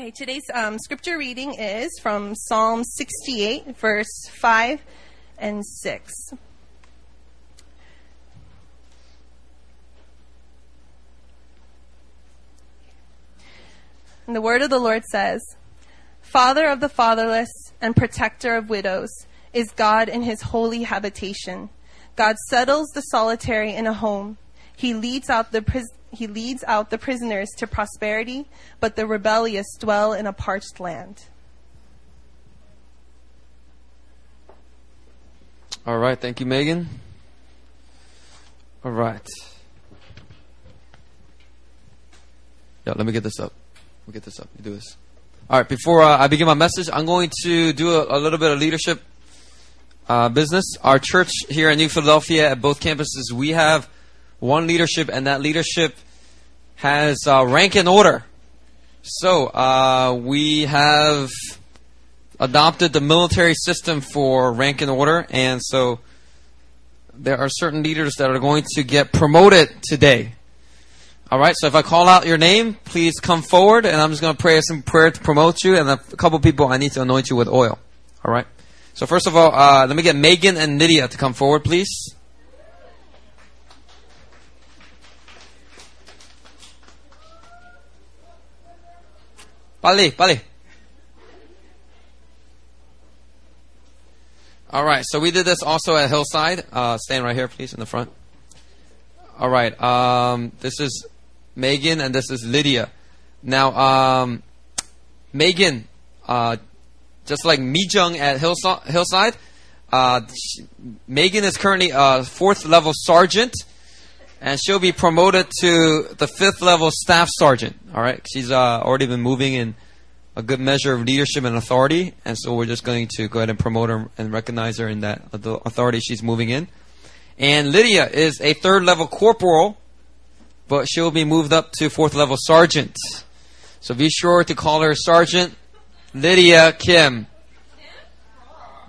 Okay, today's um, scripture reading is from Psalm 68, verse 5 and 6. And the word of the Lord says, Father of the fatherless and protector of widows is God in his holy habitation. God settles the solitary in a home. He leads out the pris- he leads out the prisoners to prosperity, but the rebellious dwell in a parched land. All right, thank you, Megan. All right. Yeah, let me get this up. Me get this up. You do this. All right, before uh, I begin my message, I'm going to do a, a little bit of leadership uh, business. Our church here in New Philadelphia at both campuses, we have one leadership, and that leadership has uh, rank and order. So uh, we have adopted the military system for rank and order, and so there are certain leaders that are going to get promoted today. All right, so if I call out your name, please come forward, and I'm just going to pray some prayer to promote you, and a couple people I need to anoint you with oil. All right. So first of all, uh, let me get Megan and Lydia to come forward, please. Pali, pali. All right, so we did this also at Hillside. Uh, stand right here, please, in the front. All right, um, this is Megan and this is Lydia. Now, um, Megan, uh, just like Mijung at Hillside, uh, she, Megan is currently a fourth level sergeant, and she'll be promoted to the fifth level staff sergeant. All right, she's uh, already been moving in a good measure of leadership and authority, and so we're just going to go ahead and promote her and recognize her in that authority she's moving in. And Lydia is a third level corporal, but she'll be moved up to fourth level sergeant. So be sure to call her Sergeant Lydia Kim.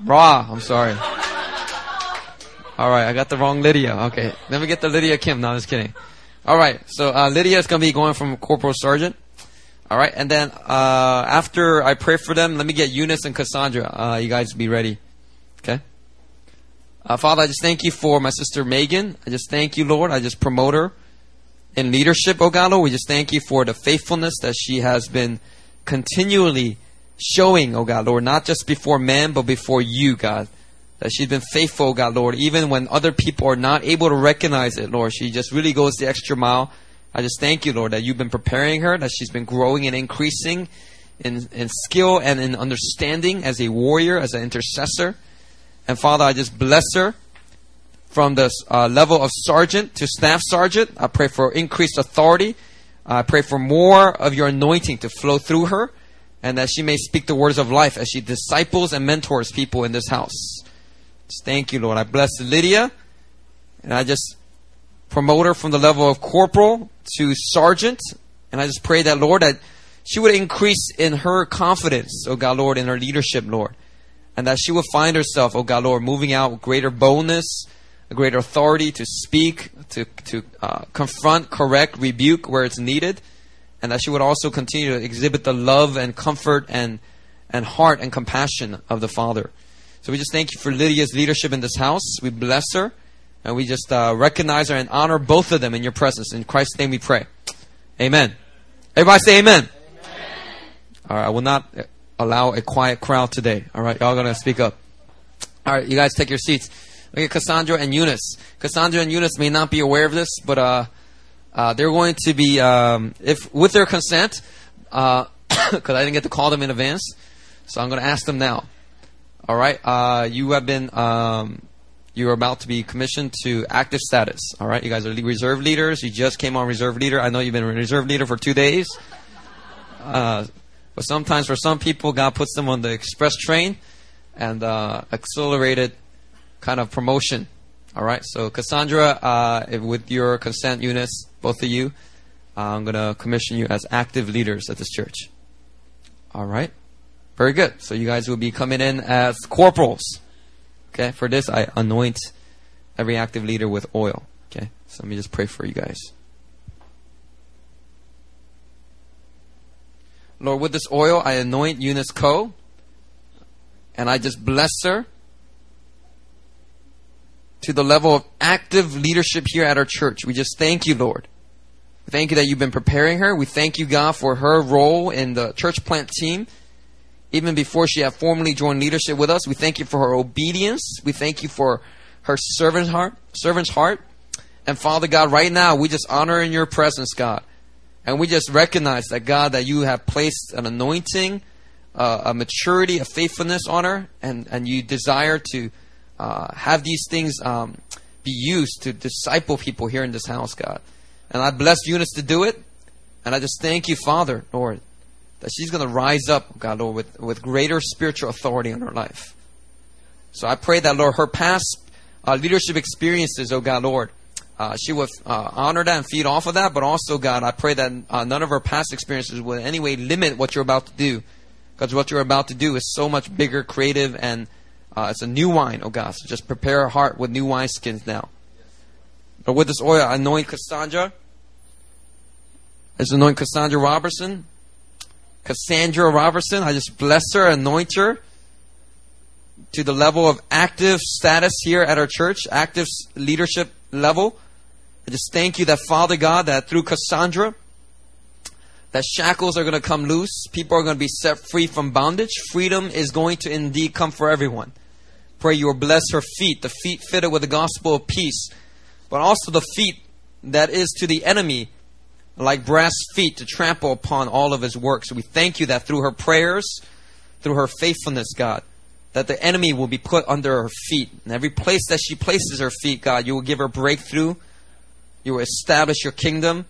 Ra, I'm sorry. All right, I got the wrong Lydia. Okay, let me get the Lydia Kim. No, I'm just kidding. All right, so uh, Lydia is going to be going from corporal sergeant. All right, and then uh, after I pray for them, let me get Eunice and Cassandra. Uh, you guys be ready. Okay. Uh, Father, I just thank you for my sister Megan. I just thank you, Lord. I just promote her in leadership, oh God, Lord. We just thank you for the faithfulness that she has been continually showing, oh God, Lord, not just before men, but before you, God that she's been faithful, God, Lord, even when other people are not able to recognize it, Lord. She just really goes the extra mile. I just thank you, Lord, that you've been preparing her, that she's been growing and increasing in, in skill and in understanding as a warrior, as an intercessor. And Father, I just bless her from the uh, level of sergeant to staff sergeant. I pray for increased authority. I pray for more of your anointing to flow through her and that she may speak the words of life as she disciples and mentors people in this house. Thank you, Lord. I bless Lydia, and I just promote her from the level of corporal to sergeant, and I just pray that, Lord, that she would increase in her confidence, oh God, Lord, in her leadership, Lord, and that she would find herself, oh God, Lord, moving out with greater boldness, a greater authority to speak, to to uh, confront, correct, rebuke where it's needed, and that she would also continue to exhibit the love and comfort and and heart and compassion of the Father. So we just thank you for Lydia's leadership in this house. We bless her. And we just uh, recognize her and honor both of them in your presence. In Christ's name we pray. Amen. Everybody say amen. amen. All right, I will not allow a quiet crowd today. All right, y'all gonna speak up. All right, you guys take your seats. Look at Cassandra and Eunice. Cassandra and Eunice may not be aware of this, but uh, uh, they're going to be, um, if with their consent, because uh, I didn't get to call them in advance, so I'm going to ask them now. All right. Uh, you have been um, you are about to be commissioned to active status. All right. You guys are reserve leaders. You just came on reserve leader. I know you've been a reserve leader for two days. Uh, but sometimes for some people, God puts them on the express train and uh, accelerated kind of promotion. All right. So Cassandra, uh, with your consent, Eunice, both of you, I'm going to commission you as active leaders at this church. All right. Very good. So you guys will be coming in as corporals. Okay. For this, I anoint every active leader with oil. Okay. So let me just pray for you guys. Lord, with this oil, I anoint Eunice Coe. And I just bless her to the level of active leadership here at our church. We just thank you, Lord. Thank you that you've been preparing her. We thank you, God, for her role in the church plant team. Even before she had formally joined leadership with us, we thank you for her obedience. We thank you for her servant's heart, servant's heart. And Father God, right now, we just honor in your presence, God. And we just recognize that, God, that you have placed an anointing, uh, a maturity, a faithfulness on her, and, and you desire to uh, have these things um, be used to disciple people here in this house, God. And I bless Eunice to do it. And I just thank you, Father, Lord, that she's going to rise up, God, Lord, with, with greater spiritual authority in her life. So I pray that, Lord, her past uh, leadership experiences, oh God, Lord, uh, she will uh, honor that and feed off of that. But also, God, I pray that uh, none of her past experiences will in any way limit what you're about to do. Because what you're about to do is so much bigger, creative, and uh, it's a new wine, oh God. So just prepare our heart with new wine skins now. But with this oil, anoint Cassandra. Let's anoint Cassandra Robertson. Cassandra Robertson. I just bless her, anoint her to the level of active status here at our church, active leadership level. I just thank you that Father God, that through Cassandra, that shackles are going to come loose. People are going to be set free from bondage. Freedom is going to indeed come for everyone. Pray you will bless her feet, the feet fitted with the gospel of peace, but also the feet that is to the enemy like brass feet to trample upon all of his works. We thank you that through her prayers, through her faithfulness, God, that the enemy will be put under her feet. And every place that she places her feet, God, you will give her breakthrough. You will establish your kingdom.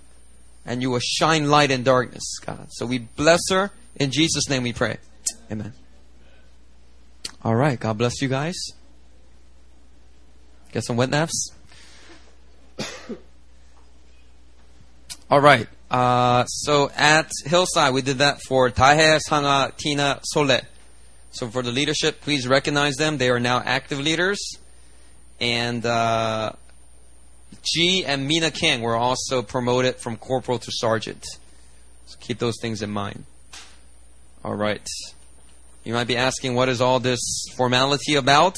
And you will shine light in darkness, God. So we bless her. In Jesus' name we pray. Amen. All right. God bless you guys. Get some wet naps. All right. Uh, so at Hillside, we did that for Tahe, Sanga, Tina, Sole. So for the leadership, please recognize them. They are now active leaders. And uh, G and Mina King were also promoted from corporal to sergeant. So keep those things in mind. All right. You might be asking, what is all this formality about?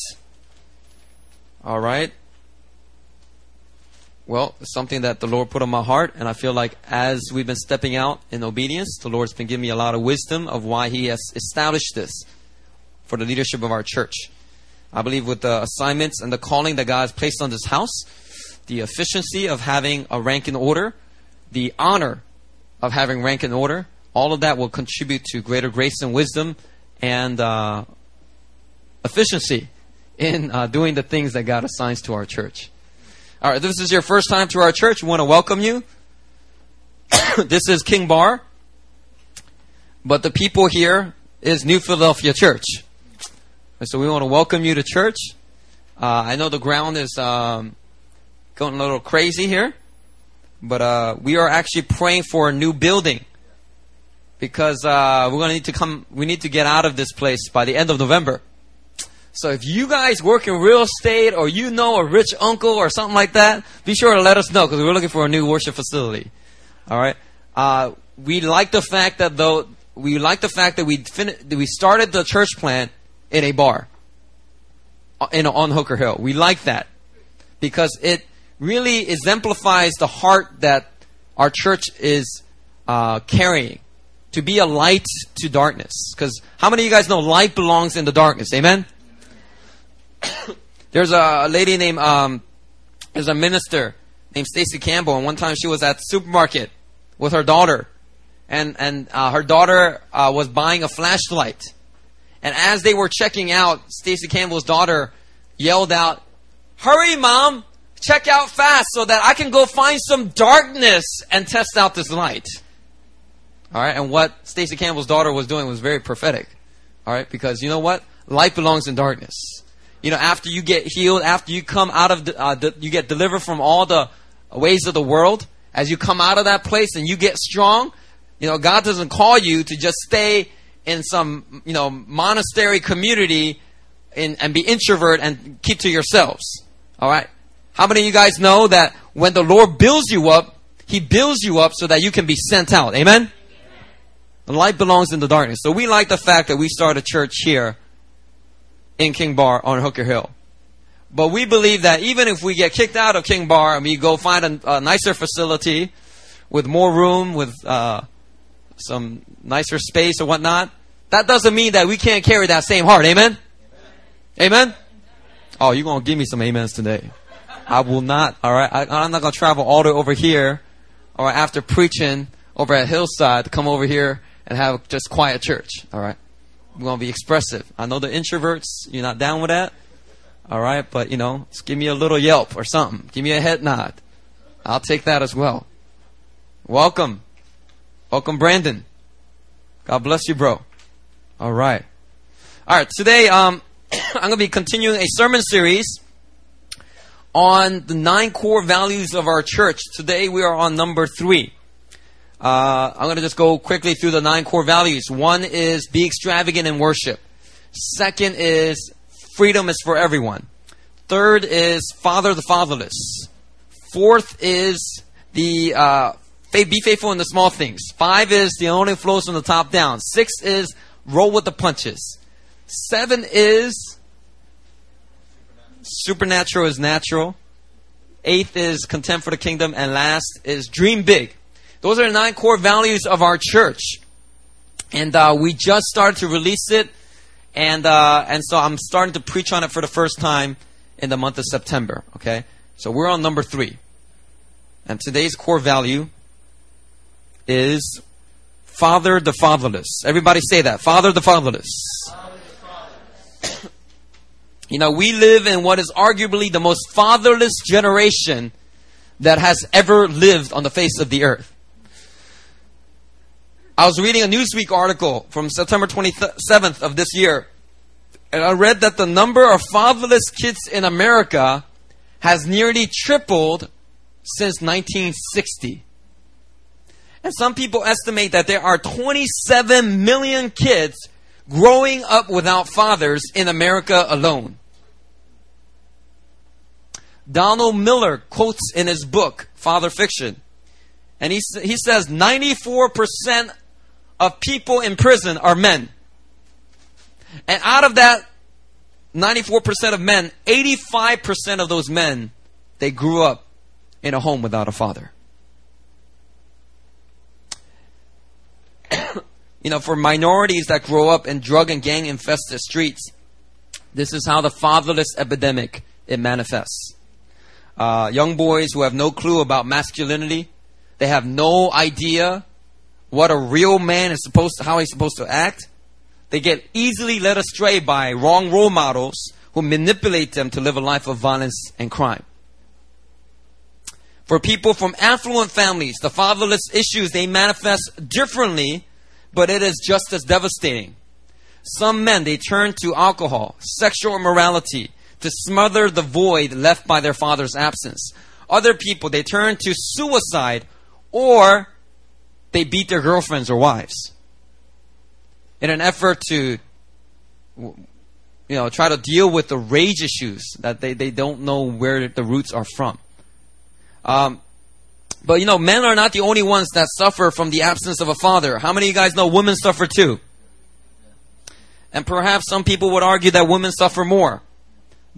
All right. Well, something that the Lord put on my heart, and I feel like as we've been stepping out in obedience, the Lord's been giving me a lot of wisdom of why He has established this for the leadership of our church. I believe with the assignments and the calling that God has placed on this house, the efficiency of having a rank in order, the honor of having rank in order, all of that will contribute to greater grace and wisdom and uh, efficiency in uh, doing the things that God assigns to our church. All right, this is your first time to our church. We want to welcome you. this is King Bar, but the people here is New Philadelphia Church. So we want to welcome you to church. Uh, I know the ground is um, going a little crazy here, but uh, we are actually praying for a new building because uh, we're going to need to come. We need to get out of this place by the end of November. So if you guys work in real estate or you know a rich uncle or something like that, be sure to let us know because we're looking for a new worship facility. All right. Uh, we like the fact that though we like the fact that we fin- we started the church plant in a bar uh, in on Hooker Hill. We like that because it really exemplifies the heart that our church is uh, carrying to be a light to darkness. Because how many of you guys know light belongs in the darkness? Amen? There's a lady named, um, there's a minister named Stacey Campbell, and one time she was at the supermarket with her daughter. And, and uh, her daughter uh, was buying a flashlight. And as they were checking out, Stacey Campbell's daughter yelled out, Hurry, mom! Check out fast so that I can go find some darkness and test out this light. All right, and what Stacey Campbell's daughter was doing was very prophetic. All right, because you know what? Light belongs in darkness. You know, after you get healed, after you come out of, the, uh, the, you get delivered from all the ways of the world, as you come out of that place and you get strong, you know, God doesn't call you to just stay in some, you know, monastery community in, and be introvert and keep to yourselves. All right. How many of you guys know that when the Lord builds you up, He builds you up so that you can be sent out? Amen. The light belongs in the darkness. So we like the fact that we start a church here in King Bar on Hooker Hill. But we believe that even if we get kicked out of King Bar and we go find a, a nicer facility with more room, with uh, some nicer space or whatnot, that doesn't mean that we can't carry that same heart. Amen? Amen? Amen? Oh, you're going to give me some amens today. I will not, alright? I'm not going to travel all the way over here or after preaching over at Hillside to come over here and have just quiet church, alright? We're to be expressive. I know the introverts, you're not down with that. All right, but you know, just give me a little yelp or something. Give me a head nod. I'll take that as well. Welcome. Welcome, Brandon. God bless you, bro. All right. All right, today um, I'm going to be continuing a sermon series on the nine core values of our church. Today we are on number three. Uh, I'm going to just go quickly through the nine core values. One is be extravagant in worship. Second is freedom is for everyone. Third is father the fatherless. Fourth is the uh, be faithful in the small things. Five is the only flows from the top down. Six is roll with the punches. Seven is supernatural is natural. Eighth is contempt for the kingdom, and last is dream big. Those are the nine core values of our church, and uh, we just started to release it and uh, and so I'm starting to preach on it for the first time in the month of September. Okay, so we're on number three, and today's core value is father the fatherless. Everybody say that, father the fatherless. you know, we live in what is arguably the most fatherless generation that has ever lived on the face of the earth. I was reading a Newsweek article from September 27th of this year, and I read that the number of fatherless kids in America has nearly tripled since 1960. And some people estimate that there are 27 million kids growing up without fathers in America alone. Donald Miller quotes in his book, Father Fiction, and he, he says 94% of people in prison are men. And out of that 94% of men, 85% of those men, they grew up in a home without a father. you know, for minorities that grow up in drug and gang infested streets, this is how the fatherless epidemic it manifests. Uh, young boys who have no clue about masculinity, they have no idea what a real man is supposed to, how he's supposed to act. They get easily led astray by wrong role models who manipulate them to live a life of violence and crime. For people from affluent families, the fatherless issues, they manifest differently, but it is just as devastating. Some men, they turn to alcohol, sexual immorality, to smother the void left by their father's absence. Other people, they turn to suicide or they beat their girlfriends or wives in an effort to you know try to deal with the rage issues that they, they don't know where the roots are from. Um, but you know men are not the only ones that suffer from the absence of a father. How many of you guys know women suffer too? And perhaps some people would argue that women suffer more.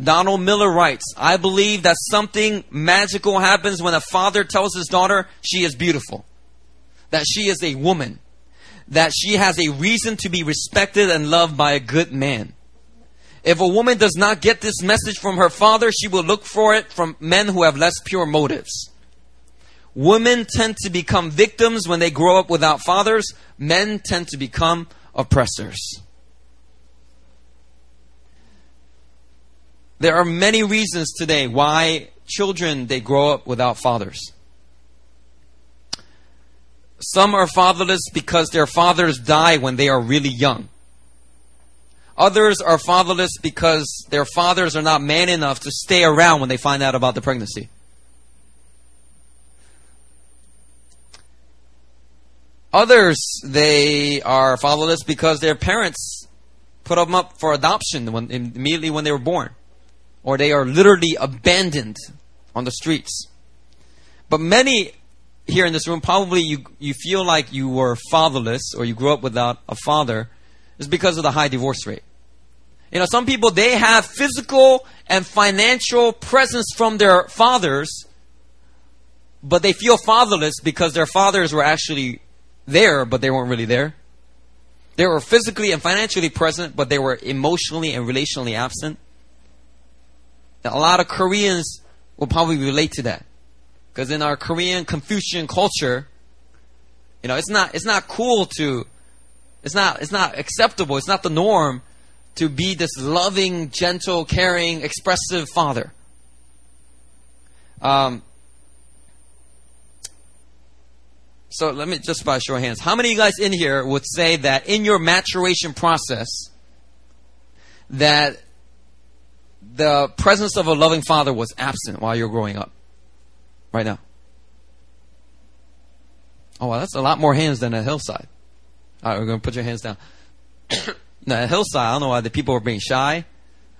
Donald Miller writes, I believe that something magical happens when a father tells his daughter she is beautiful that she is a woman, that she has a reason to be respected and loved by a good man. If a woman does not get this message from her father, she will look for it from men who have less pure motives. Women tend to become victims when they grow up without fathers. Men tend to become oppressors. There are many reasons today why children they grow up without fathers. Some are fatherless because their fathers die when they are really young. Others are fatherless because their fathers are not man enough to stay around when they find out about the pregnancy. Others, they are fatherless because their parents put them up for adoption when, immediately when they were born. Or they are literally abandoned on the streets. But many here in this room, probably you, you feel like you were fatherless or you grew up without a father is because of the high divorce rate. You know, some people, they have physical and financial presence from their fathers, but they feel fatherless because their fathers were actually there, but they weren't really there. They were physically and financially present, but they were emotionally and relationally absent. a lot of Koreans will probably relate to that. Because in our Korean Confucian culture, you know, it's not it's not cool to it's not it's not acceptable, it's not the norm to be this loving, gentle, caring, expressive father. Um, so let me just by show of hands. How many of you guys in here would say that in your maturation process that the presence of a loving father was absent while you're growing up? Right now? Oh, well, that's a lot more hands than a hillside. All right, we're going to put your hands down. now, a hillside, I don't know why the people were being shy.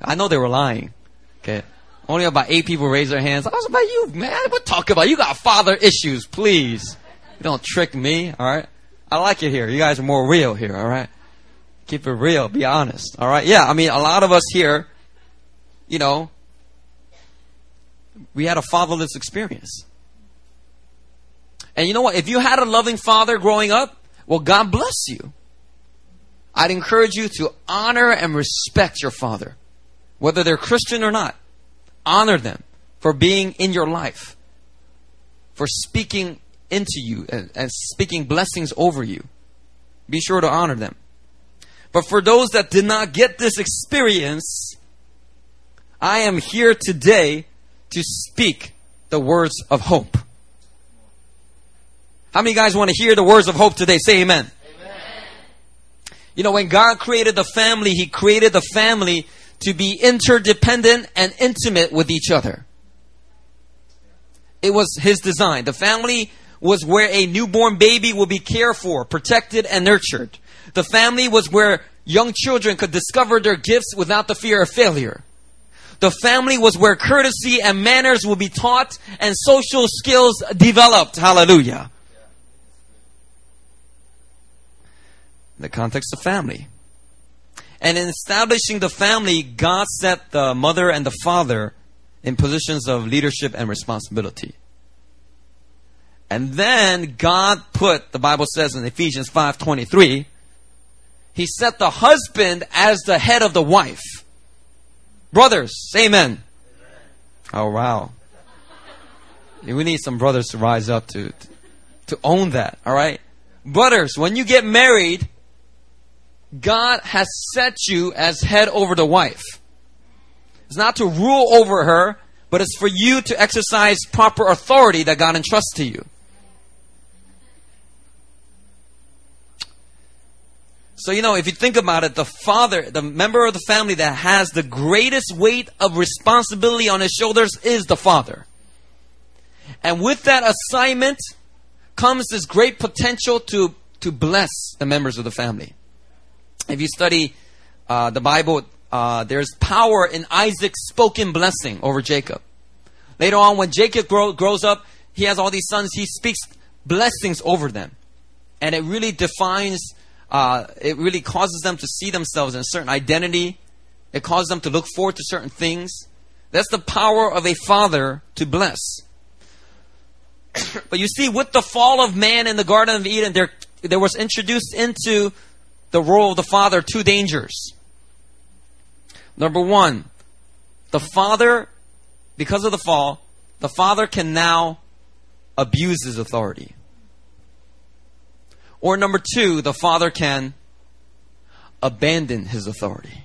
I know they were lying. Okay. Only about eight people raised their hands. I was about you, man. What talk about? You got father issues, please. You don't trick me, all right? I like it here. You guys are more real here, all right? Keep it real. Be honest, all right? Yeah, I mean, a lot of us here, you know, we had a fatherless experience. And you know what? If you had a loving father growing up, well, God bless you. I'd encourage you to honor and respect your father, whether they're Christian or not. Honor them for being in your life, for speaking into you and, and speaking blessings over you. Be sure to honor them. But for those that did not get this experience, I am here today to speak the words of hope. How many guys want to hear the words of hope today? Say amen. amen. You know, when God created the family, He created the family to be interdependent and intimate with each other. It was His design. The family was where a newborn baby would be cared for, protected, and nurtured. The family was where young children could discover their gifts without the fear of failure. The family was where courtesy and manners will be taught and social skills developed. Hallelujah. The context of family. And in establishing the family, God set the mother and the father in positions of leadership and responsibility. And then God put, the Bible says in Ephesians 5:23, he set the husband as the head of the wife. Brothers, amen. Oh, wow. We need some brothers to rise up to, to own that, all right? Brothers, when you get married, God has set you as head over the wife. It's not to rule over her, but it's for you to exercise proper authority that God entrusts to you. So, you know, if you think about it, the father, the member of the family that has the greatest weight of responsibility on his shoulders is the father. And with that assignment comes this great potential to, to bless the members of the family. If you study uh, the Bible, uh, there's power in Isaac's spoken blessing over Jacob. Later on, when Jacob grow, grows up, he has all these sons, he speaks blessings over them. And it really defines uh, it really causes them to see themselves in a certain identity. It causes them to look forward to certain things. That's the power of a father to bless. but you see, with the fall of man in the Garden of Eden, there, there was introduced into the role of the father two dangers. Number one, the father, because of the fall, the father can now abuse his authority. Or number two, the father can abandon his authority.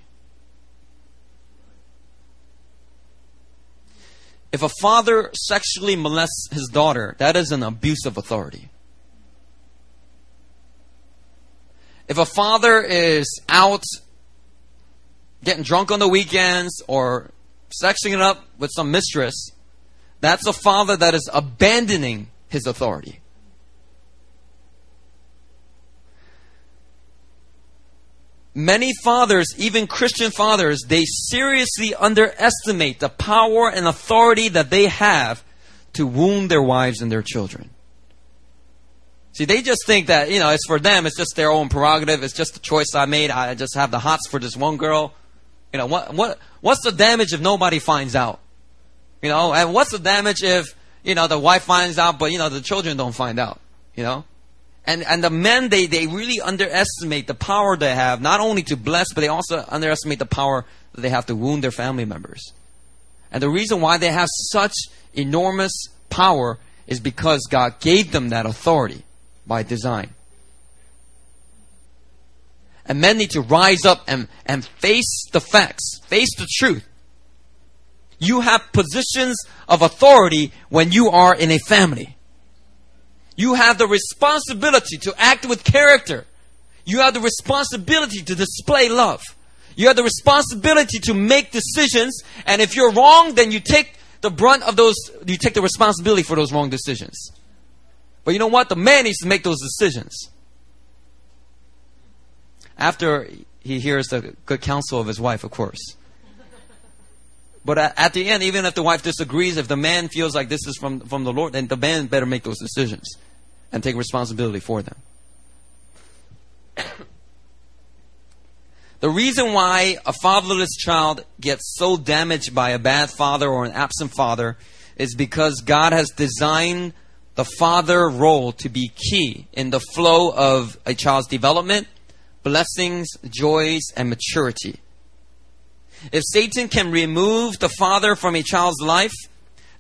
If a father sexually molests his daughter, that is an abuse of authority. If a father is out getting drunk on the weekends or sexing it up with some mistress, that's a father that is abandoning his authority. Many fathers, even Christian fathers, they seriously underestimate the power and authority that they have to wound their wives and their children. See, they just think that, you know, it's for them, it's just their own prerogative, it's just the choice I made, I just have the hots for this one girl. You know, what, what, what's the damage if nobody finds out? You know, and what's the damage if, you know, the wife finds out, but, you know, the children don't find out? You know? And, and the men, they, they really underestimate the power they have, not only to bless, but they also underestimate the power that they have to wound their family members. And the reason why they have such enormous power is because God gave them that authority by design. And men need to rise up and, and face the facts, face the truth. You have positions of authority when you are in a family. You have the responsibility to act with character. You have the responsibility to display love. You have the responsibility to make decisions. And if you're wrong, then you take the brunt of those, you take the responsibility for those wrong decisions. But you know what? The man needs to make those decisions. After he hears the good counsel of his wife, of course. But at, the end, even if the wife disagrees, if the man feels like this is from, from the Lord, then the man better make those decisions and take responsibility for them. the reason why a fatherless child gets so damaged by a bad father or an absent father is because God has designed the father role to be key in the flow of a child's development, blessings, joys, and maturity. If Satan can remove the father from a child's life,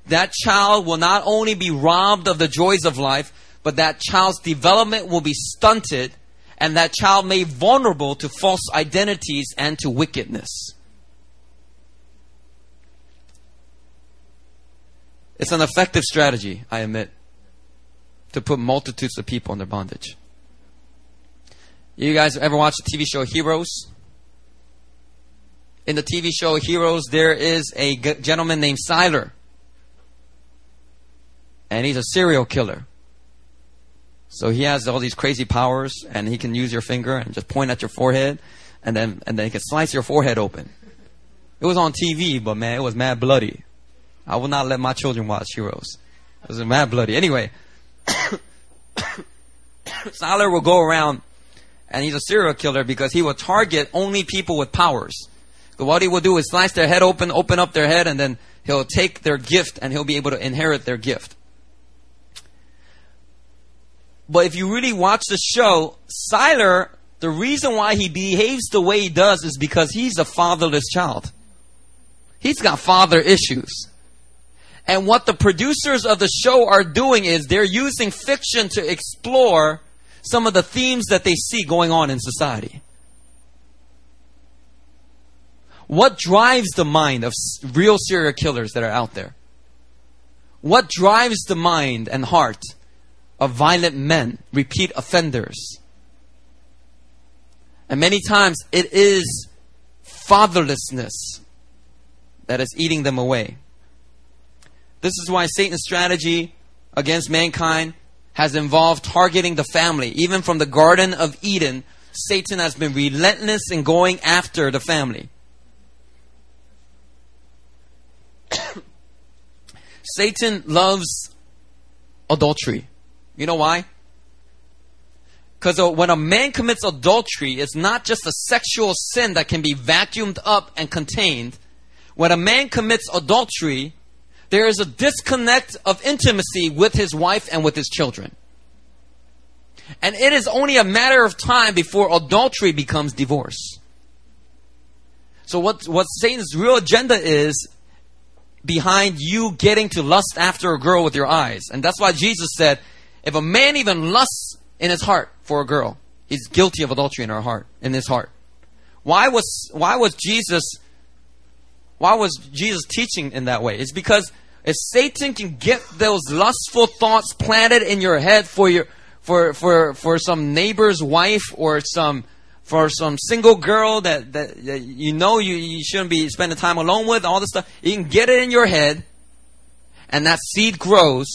that child will not only be robbed of the joys of life, but that child's development will be stunted and that child may vulnerable to false identities and to wickedness. It's an effective strategy, I admit to put multitudes of people under bondage. You guys ever watch the TV show Heroes? In the TV show Heroes, there is a g- gentleman named Sylar. And he's a serial killer. So he has all these crazy powers, and he can use your finger and just point at your forehead, and then and then he can slice your forehead open. It was on TV, but man, it was mad bloody. I will not let my children watch Heroes. It was mad bloody. Anyway, Sylar will go around and he's a serial killer because he will target only people with powers. What he will do is slice their head open, open up their head, and then he'll take their gift and he'll be able to inherit their gift. But if you really watch the show, Sylar, the reason why he behaves the way he does is because he's a fatherless child. He's got father issues. And what the producers of the show are doing is they're using fiction to explore some of the themes that they see going on in society. What drives the mind of real serial killers that are out there? What drives the mind and heart of violent men, repeat offenders? And many times it is fatherlessness that is eating them away. This is why Satan's strategy against mankind has involved targeting the family. Even from the Garden of Eden, Satan has been relentless in going after the family. Satan loves adultery. You know why? Because when a man commits adultery, it's not just a sexual sin that can be vacuumed up and contained. When a man commits adultery, there is a disconnect of intimacy with his wife and with his children. And it is only a matter of time before adultery becomes divorce. So what, what Satan's real agenda is behind you getting to lust after a girl with your eyes. And that's why Jesus said, if a man even lusts in his heart for a girl, he's guilty of adultery in her heart, in his heart. Why was, why was Jesus why was Jesus teaching in that way? It's because if Satan can get those lustful thoughts planted in your head for your for for for some neighbor's wife or some for some single girl that, that, that you know you, you shouldn't be spending time alone with, all this stuff, you can get it in your head, and that seed grows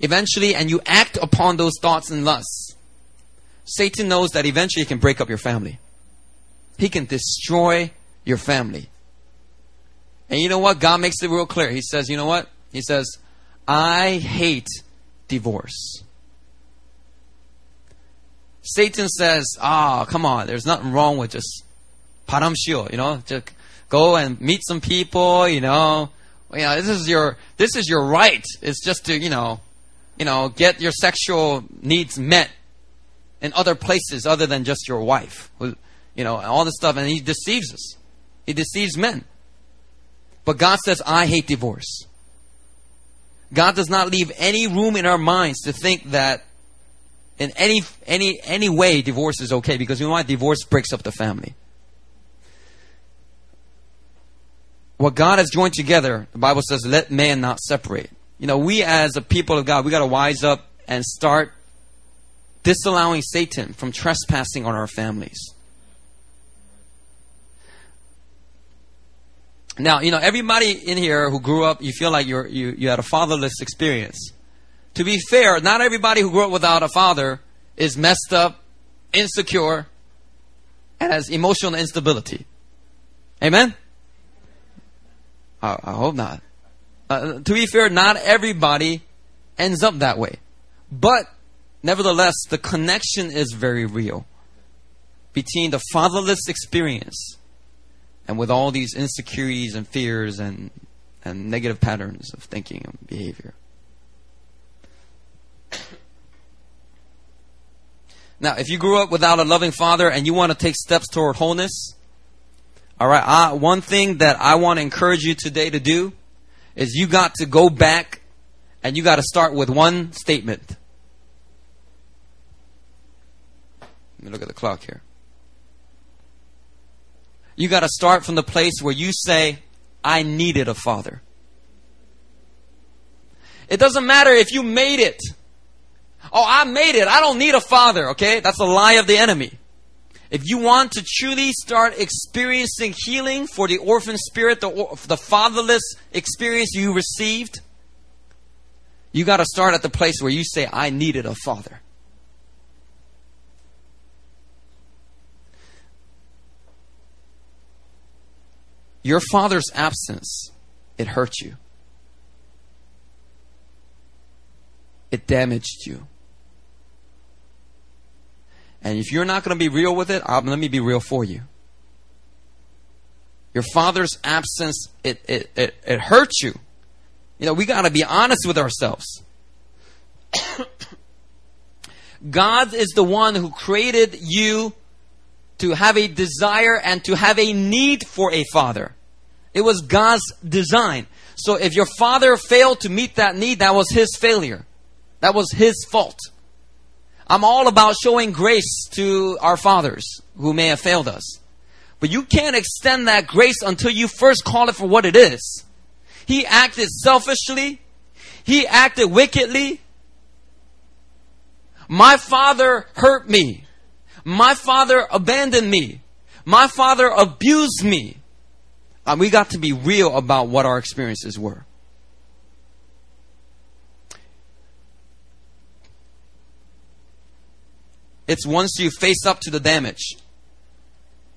eventually, and you act upon those thoughts and lusts. Satan knows that eventually he can break up your family. He can destroy your family. And you know what? God makes it real clear. He says, you know what? He says, I hate divorce. Satan says, ah, come on, there's nothing wrong with just paramshio, you know, just go and meet some people, you know, you know, this is your, this is your right. It's just to, you know, you know, get your sexual needs met in other places other than just your wife, you know, all this stuff. And he deceives us. He deceives men. But God says, I hate divorce. God does not leave any room in our minds to think that in any any any way divorce is okay because you know why divorce breaks up the family. What God has joined together, the Bible says, let man not separate. You know, we as a people of God, we got to wise up and start disallowing Satan from trespassing on our families. Now, you know, everybody in here who grew up, you feel like you're, you, you had a fatherless experience. To be fair, not everybody who grew up without a father is messed up, insecure, and has emotional instability. Amen? I, I hope not. Uh, to be fair, not everybody ends up that way. But, nevertheless, the connection is very real between the fatherless experience and with all these insecurities and fears and, and negative patterns of thinking and behavior. Now, if you grew up without a loving father and you want to take steps toward wholeness, all right, I, one thing that I want to encourage you today to do is you got to go back and you got to start with one statement. Let me look at the clock here. You got to start from the place where you say, I needed a father. It doesn't matter if you made it. Oh, I made it. I don't need a father. Okay. That's a lie of the enemy. If you want to truly start experiencing healing for the orphan spirit, the, the fatherless experience you received, you got to start at the place where you say, I needed a father. Your father's absence, it hurt you. It damaged you. And if you're not going to be real with it, I'll, let me be real for you. Your father's absence, it, it, it, it hurts you. You know, we got to be honest with ourselves. God is the one who created you to have a desire and to have a need for a father. It was God's design. So if your father failed to meet that need, that was his failure. That was his fault. I'm all about showing grace to our fathers who may have failed us. But you can't extend that grace until you first call it for what it is. He acted selfishly. He acted wickedly. My father hurt me. My father abandoned me. My father abused me. And we got to be real about what our experiences were. It's once you face up to the damage.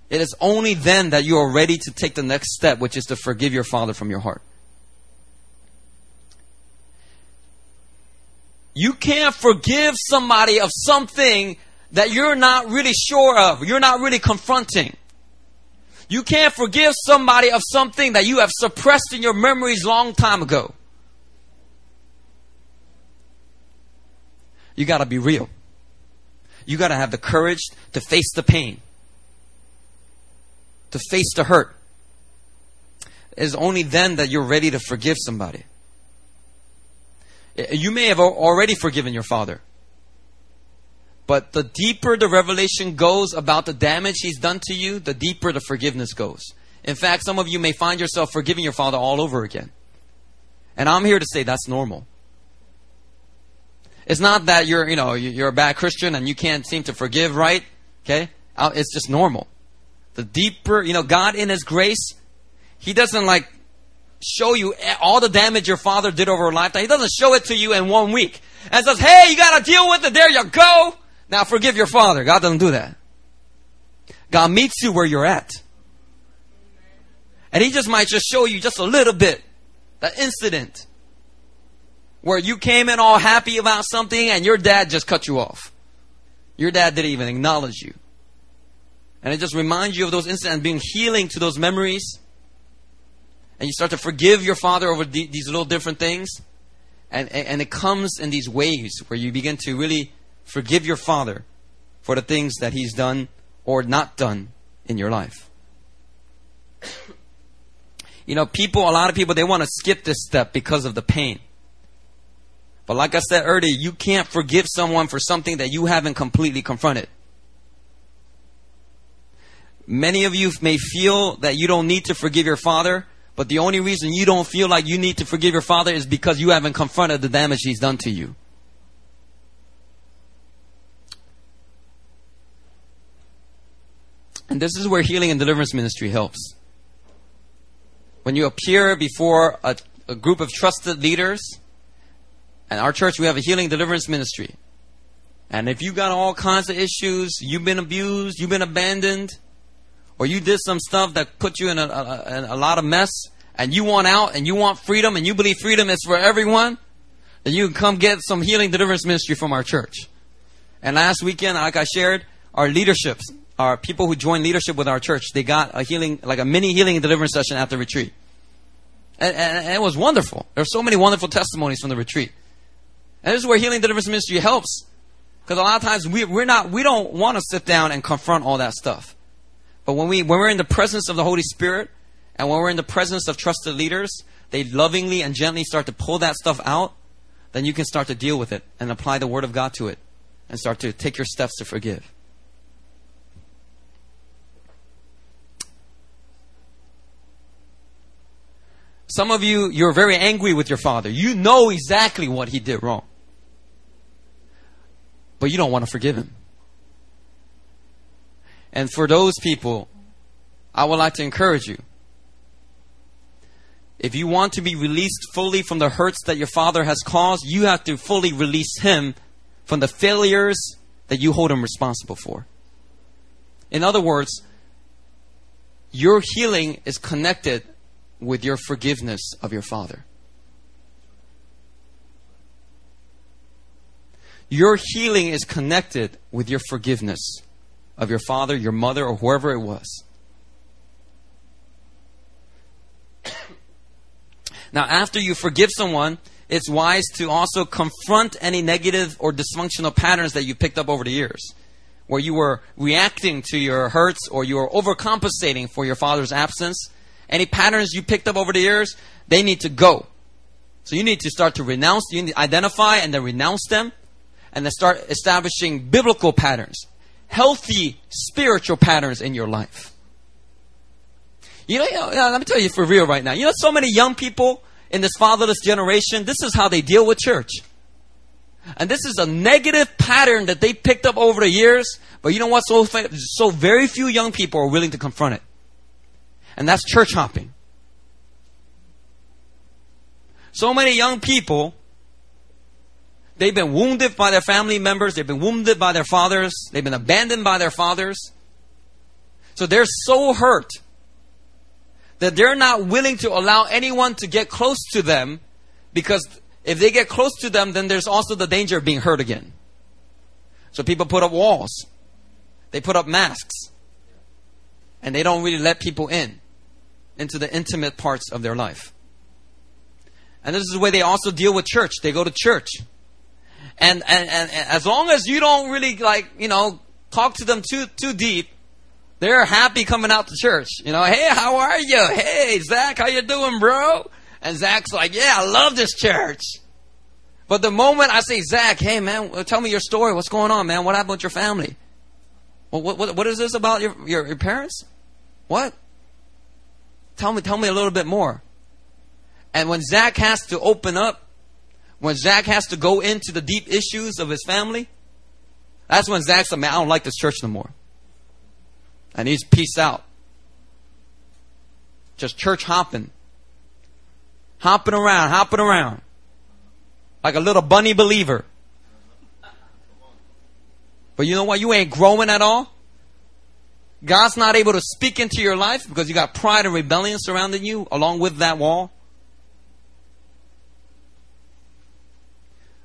It is only then that you are ready to take the next step, which is to forgive your father from your heart. You can't forgive somebody of something that you're not really sure of, you're not really confronting. You can't forgive somebody of something that you have suppressed in your memories long time ago. You got to be real. You got to have the courage to face the pain, to face the hurt. It is only then that you're ready to forgive somebody. You may have already forgiven your father. But the deeper the revelation goes about the damage he's done to you, the deeper the forgiveness goes. In fact, some of you may find yourself forgiving your father all over again. And I'm here to say that's normal. It's not that you're, you know, you're a bad Christian and you can't seem to forgive right. Okay? Uh, it's just normal. The deeper, you know, God in His grace, He doesn't like show you all the damage your father did over a lifetime. He doesn't show it to you in one week and says, hey, you gotta deal with it. There you go. Now forgive your father. God doesn't do that. God meets you where you're at. And He just might just show you just a little bit, that incident where you came in all happy about something and your dad just cut you off. Your dad didn't even acknowledge you. And it just reminds you of those incidents and being healing to those memories. And you start to forgive your father over the, these little different things. And, and, and it comes in these waves where you begin to really forgive your father for the things that he's done or not done in your life. You know, people, a lot of people, they want to skip this step because of the pain. But like I said earlier, you can't forgive someone for something that you haven't completely confronted. Many of you may feel that you don't need to forgive your father, but the only reason you don't feel like you need to forgive your father is because you haven't confronted the damage he's done to you. And this is where healing and deliverance ministry helps. When you appear before a, a group of trusted leaders, and our church, we have a healing deliverance ministry. And if you got all kinds of issues, you've been abused, you've been abandoned, or you did some stuff that put you in a, a, a, lot of mess, and you want out, and you want freedom, and you believe freedom is for everyone, then you can come get some healing deliverance ministry from our church. And last weekend, like I shared, our leaderships, our people who joined leadership with our church, they got a healing, like a mini healing and deliverance session at the retreat. And, and, and it was wonderful. There are so many wonderful testimonies from the retreat. And this is where healing deliverance ministry helps. Because a lot of times we, we're not, we don't want to sit down and confront all that stuff. But when we, when we're in the presence of the Holy Spirit, and when we're in the presence of trusted leaders, they lovingly and gently start to pull that stuff out, then you can start to deal with it and apply the Word of God to it and start to take your steps to forgive. Some of you, you're very angry with your father. You know exactly what he did wrong. But you don't want to forgive him. And for those people, I would like to encourage you. If you want to be released fully from the hurts that your father has caused, you have to fully release him from the failures that you hold him responsible for. In other words, your healing is connected with your forgiveness of your father. Your healing is connected with your forgiveness of your father, your mother, or whoever it was. now, after you forgive someone, it's wise to also confront any negative or dysfunctional patterns that you picked up over the years, where you were reacting to your hurts or you were overcompensating for your father's absence any patterns you picked up over the years, they need to go. So you need to start to renounce, you need to identify and then renounce them, and then start establishing biblical patterns, healthy spiritual patterns in your life. You know, you know, let me tell you for real right now. You know, so many young people in this fatherless generation, this is how they deal with church. And this is a negative pattern that they picked up over the years. But you know what? So, so very few young people are willing to confront it and that's church hopping. So many young people, they've been wounded by their family members, they've been wounded by their fathers, they've been abandoned by their fathers. So they're so hurt that they're not willing to allow anyone to get close to them because if they get close to them, then there's also the danger of being hurt again. So people put up walls, they put up masks, and they don't really let people in into the intimate parts of their life. And this is the way they also deal with church. They go to church. And, and, and, and as long as you don't really like, you know, talk to them too, too deep, they're happy coming out to church. You know, hey, how are you? Hey, Zach, how you doing, bro? And Zach's like, yeah, I love this church. But the moment I say, Zach, hey, man, tell me your story. What's going on, man? What happened with your family? What, what, what is this about your, your, your parents? What? Tell me, tell me a little bit more. And when Zach has to open up, when Zach has to go into the deep issues of his family, that's when Zach's like, man, I don't like this church no more. And he's peace out. Just church hopping. Hopping around, hopping around. Like a little bunny believer. But you know what? You ain't growing at all. God's not able to speak into your life because you got pride and rebellion surrounding you along with that wall.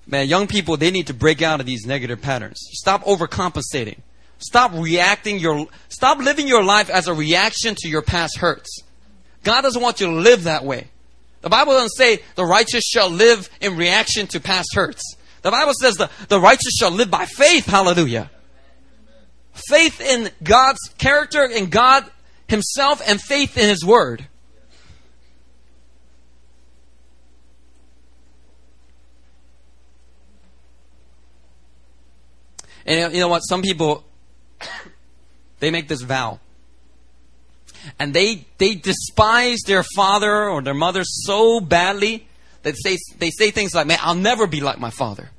Man, young people, they need to break out of these negative patterns. Stop overcompensating. Stop reacting your, stop living your life as a reaction to your past hurts. God doesn't want you to live that way. The Bible doesn't say the righteous shall live in reaction to past hurts. The Bible says the, the righteous shall live by faith. Hallelujah. Faith in God's character, in God Himself, and faith in His Word. And you know what? Some people, they make this vow. And they, they despise their father or their mother so badly that they, they say things like, man, I'll never be like my father.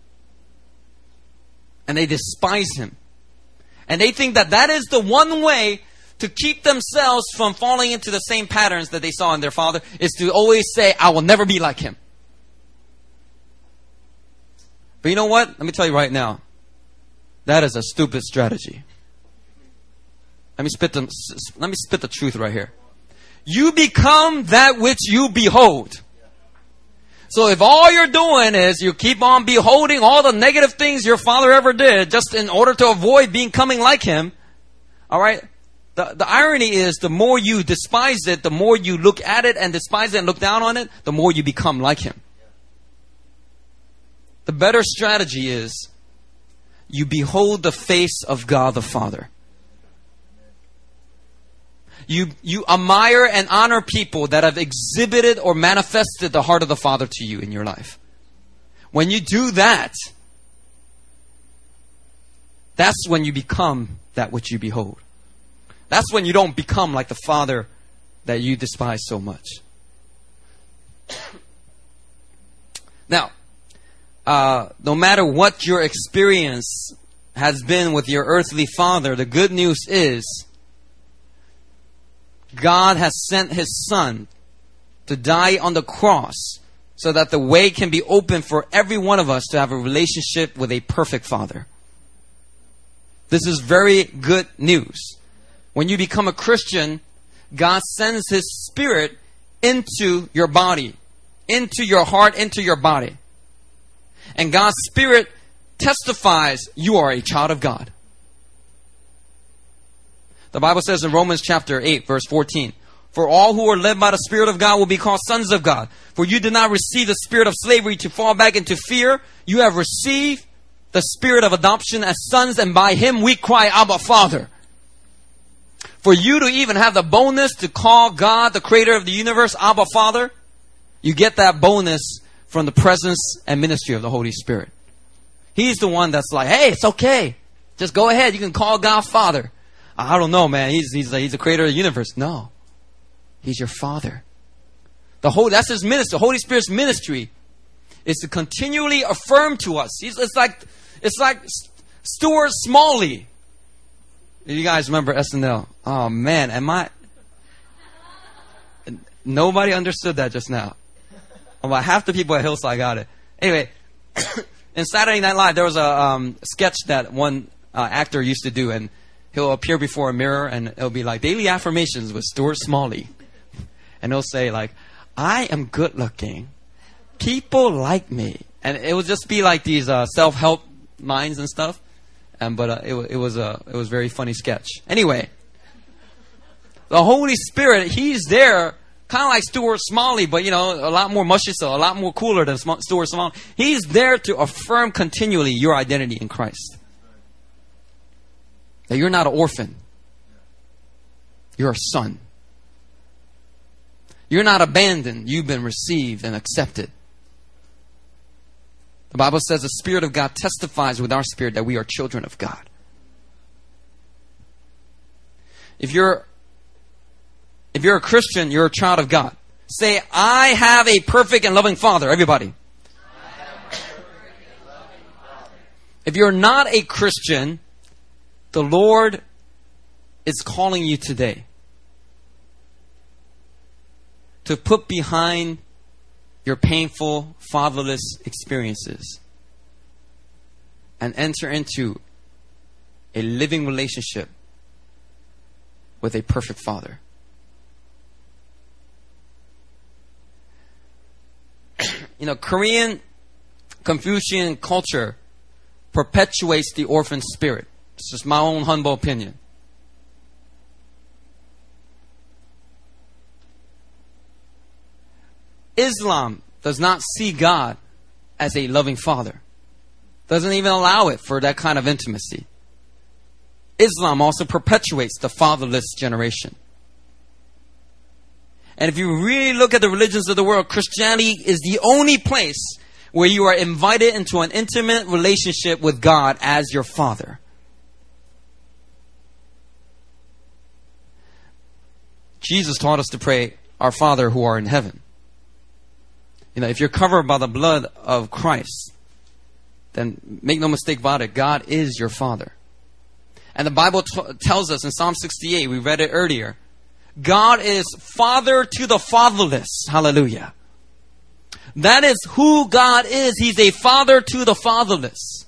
And they despise him. And they think that that is the one way to keep themselves from falling into the same patterns that they saw in their father is to always say, I will never be like him. But you know what? Let me tell you right now. That is a stupid strategy. Let me spit the, let me spit the truth right here. You become that which you behold. So if all you're doing is you keep on beholding all the negative things your father ever did just in order to avoid becoming like him, alright? The, the irony is the more you despise it, the more you look at it and despise it and look down on it, the more you become like him. The better strategy is you behold the face of God the Father. You, you admire and honor people that have exhibited or manifested the heart of the Father to you in your life. When you do that, that's when you become that which you behold. That's when you don't become like the Father that you despise so much. Now, uh, no matter what your experience has been with your earthly father, the good news is God has sent his son to die on the cross so that the way can be open for every one of us to have a relationship with a perfect father. This is very good news. When you become a Christian, God sends his spirit into your body, into your heart, into your body. And God's Spirit testifies you are a child of God. The Bible says in Romans chapter 8, verse 14, For all who are led by the Spirit of God will be called sons of God. For you did not receive the spirit of slavery to fall back into fear. You have received the spirit of adoption as sons, and by him we cry, Abba, Father. For you to even have the bonus to call God, the creator of the universe, Abba, Father, you get that bonus from the presence and ministry of the Holy Spirit. He's the one that's like, hey, it's okay. Just go ahead. You can call God Father. I don't know, man. He's, he's, he's the creator of the universe. No. He's your Father. The whole, that's his ministry. The Holy Spirit's ministry is to continually affirm to us. He's, it's like, it's like Stuart Smalley. You guys remember SNL? Oh man, am I? Nobody understood that just now. About half the people at Hillside got it. Anyway, in Saturday Night Live, there was a um, sketch that one uh, actor used to do, and he'll appear before a mirror, and it'll be like daily affirmations with Stuart Smalley, and he'll say like, "I am good looking, people like me," and it would just be like these uh, self help lines and stuff. And but uh, it, it was a it was a very funny sketch. Anyway, the Holy Spirit, He's there kind of like Stuart Smalley, but you know, a lot more mushy, so a lot more cooler than Stuart Smalley. He's there to affirm continually your identity in Christ. That you're not an orphan. You're a son. You're not abandoned. You've been received and accepted. The Bible says the Spirit of God testifies with our spirit that we are children of God. If you're if you're a Christian, you're a child of God. Say, I have a perfect and loving Father. Everybody. If you're not a Christian, the Lord is calling you today to put behind your painful fatherless experiences and enter into a living relationship with a perfect father. You know, Korean Confucian culture perpetuates the orphan spirit. It's just my own humble opinion. Islam does not see God as a loving father. Doesn't even allow it for that kind of intimacy. Islam also perpetuates the fatherless generation. And if you really look at the religions of the world, Christianity is the only place where you are invited into an intimate relationship with God as your father. Jesus taught us to pray, Our Father who are in heaven. You know, if you're covered by the blood of Christ, then make no mistake about it, God is your Father. And the Bible t- tells us in Psalm 68, we read it earlier, God is Father to the fatherless. Hallelujah. That is who God is. He's a Father to the fatherless.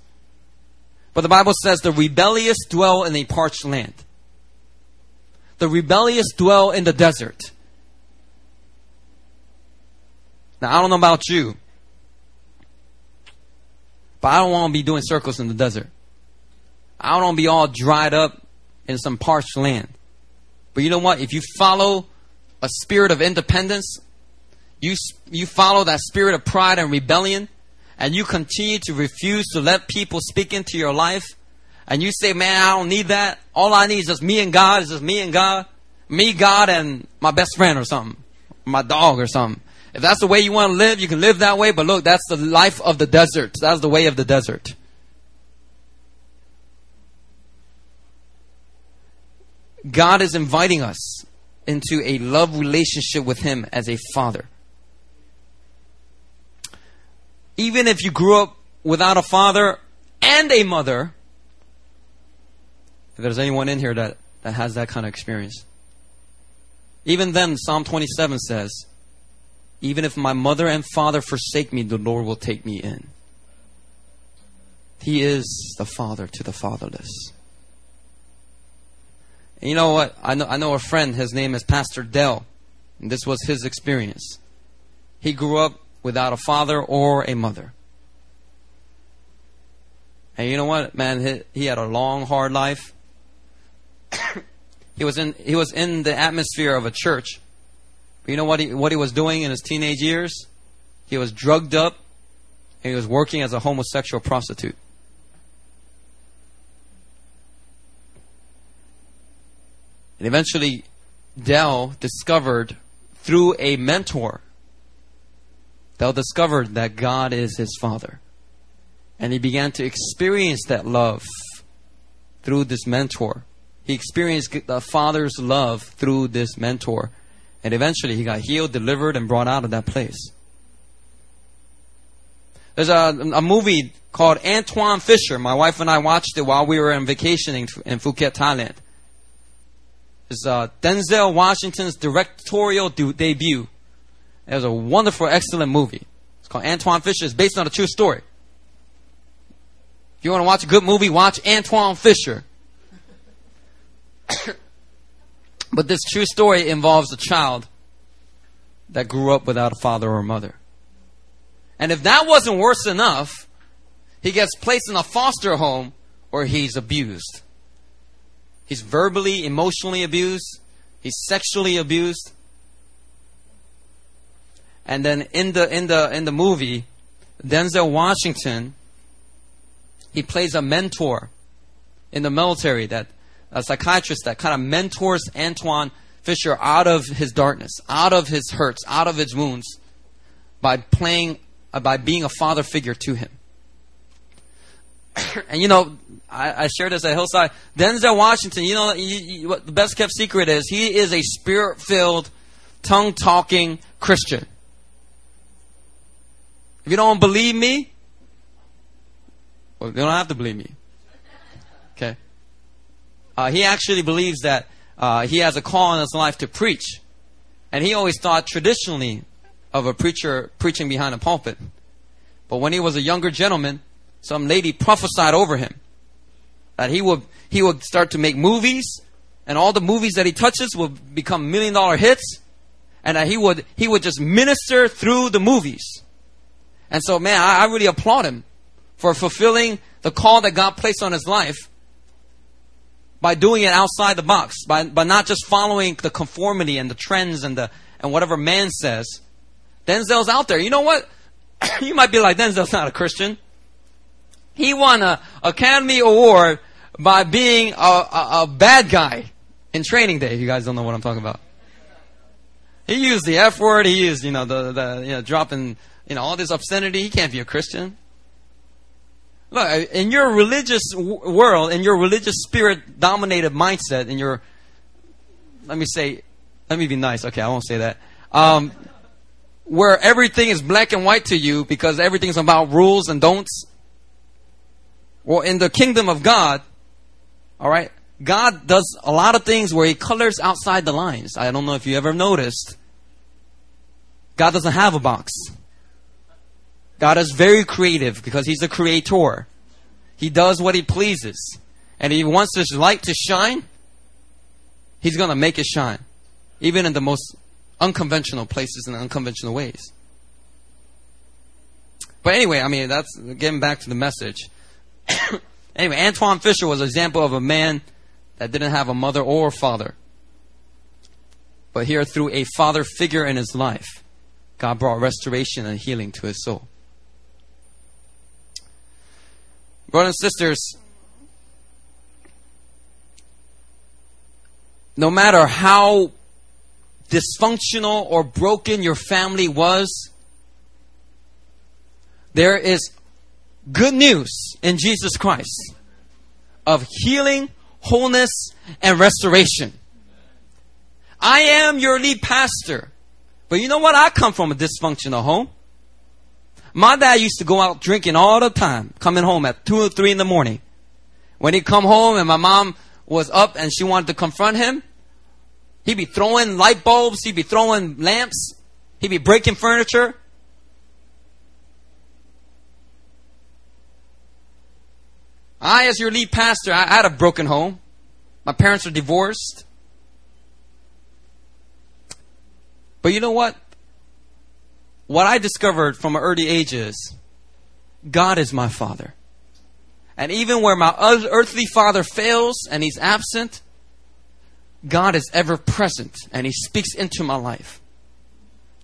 But the Bible says the rebellious dwell in a parched land. The rebellious dwell in the desert. Now, I don't know about you, but I don't want to be doing circles in the desert. I don't want to be all dried up in some parched land. But you know what? If you follow a spirit of independence, you, you follow that spirit of pride and rebellion, and you continue to refuse to let people speak into your life, and you say, man, I don't need that. All I need is just me and God. It's just me and God. Me, God, and my best friend or something. My dog or something. If that's the way you want to live, you can live that way. But look, that's the life of the desert. That's the way of the desert. God is inviting us into a love relationship with Him as a father. Even if you grew up without a father and a mother, if there's anyone in here that, that has that kind of experience, even then, Psalm 27 says, even if my mother and father forsake me, the Lord will take me in. He is the father to the fatherless. And you know what? I know, I know a friend, his name is Pastor Dell, and this was his experience. He grew up without a father or a mother. And you know what, man? He, he had a long, hard life. he was in he was in the atmosphere of a church But you know what he, what he was doing in his teenage years? He was drugged up and he was working as a homosexual prostitute. And eventually, Dell discovered through a mentor, Dell discovered that God is his father. And he began to experience that love through this mentor. He experienced the father's love through this mentor. And eventually he got healed, delivered, and brought out of that place. There's a, a movie called Antwone Fisher. My wife and I watched it while we were on vacationing in Phuket, Thailand. It's uh, Denzel Washington's directorial de- debut. It was a wonderful, excellent movie. It's called Antwone Fisher. It's based on a true story. If you want to watch a good movie, watch Antwone Fisher. But this true story involves a child that grew up without a father or mother. And if that wasn't worse enough, he gets placed in a foster home where he's abused. He's verbally, emotionally abused. He's sexually abused. And then in the in the in the movie, Denzel Washington, he plays a mentor in the military that a psychiatrist that kind of mentors Antwone Fisher out of his darkness, out of his hurts, out of his wounds, by playing, uh, by being a father figure to him. and you know, I, I, shared this at Hillside. Denzel Washington, you know, you, you, what the best kept secret is he is a spirit filled, tongue talking Christian. If you don't believe me, well, you don't have to believe me. Okay. Uh, he actually believes that uh, he has a call in his life to preach. And he always thought traditionally of a preacher preaching behind a pulpit. But when he was a younger gentleman, some lady prophesied over him that he would, he would start to make movies and all the movies that he touches would become million dollar hits and that he would, he would just minister through the movies. And so, man, I, I really applaud him for fulfilling the call that God placed on his life by doing it outside the box, by, by not just following the conformity and the trends and the and whatever man says. Denzel's out there. You know what? you might be like, Denzel's not a Christian. He won a Academy Award by being a, a, a bad guy in Training Day. if You guys don't know what I'm talking about. He used the F word. He used, you know, the, the you know, dropping, you know, all this obscenity. He can't be a Christian. Look, in your religious world, in your religious spirit dominated mindset, in your, let me say, let me be nice. Okay, I won't say that. Um, where everything is black and white to you because everything's about rules and don'ts. Well, in the kingdom of God, all right, God does a lot of things where He colors outside the lines. I don't know if you ever noticed. God doesn't have a box. God is very creative because He's the creator. He does what He pleases. And He wants His light to shine, He's going to make it shine. Even in the most unconventional places and unconventional ways. But anyway, I mean, that's getting back to the message. anyway, Antwone Fisher was an example of a man that didn't have a mother or father. But here, through a father figure in his life, God brought restoration and healing to his soul. Brothers and sisters, no matter how dysfunctional or broken your family was, there is good news in Jesus Christ of healing, wholeness, and restoration. I am your lead pastor. But you know what? I come from a dysfunctional home. My dad used to go out drinking all the time, coming home at 2 or 3 in the morning. When he'd come home and my mom was up and she wanted to confront him, He'd be throwing light bulbs. He'd be throwing lamps. He'd be breaking furniture. I, as your lead pastor, I had a broken home. My parents are divorced. But you know what? What I discovered from an early ages, God is my father. And even where my earthly father fails and he's absent, God is ever present and He speaks into my life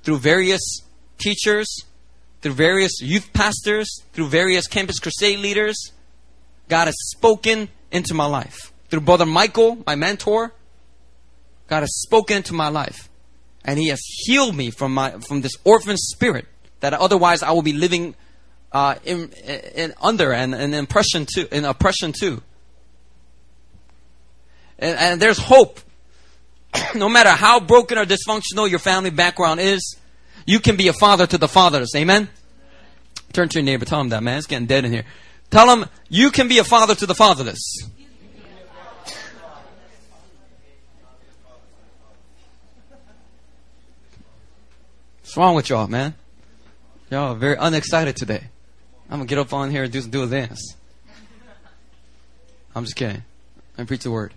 through various teachers, through various youth pastors, through various campus crusade leaders. God has spoken into my life. Through Brother Michael, my mentor, God has spoken into my life. And He has healed me from, my, from this orphan spirit that otherwise I will be living uh, in, in, under and, and impression too, in oppression too. And, and there's hope. no matter how broken or dysfunctional your family background is, you can be a father to the fathers. Amen? Turn to your neighbor. Tell him that, man. It's getting dead in here. Tell them you can be a father to the fatherless. What's wrong with y'all, man? Y'all are very unexcited today. I'm gonna get up on here and do, do a dance. I'm just kidding. I preach the word.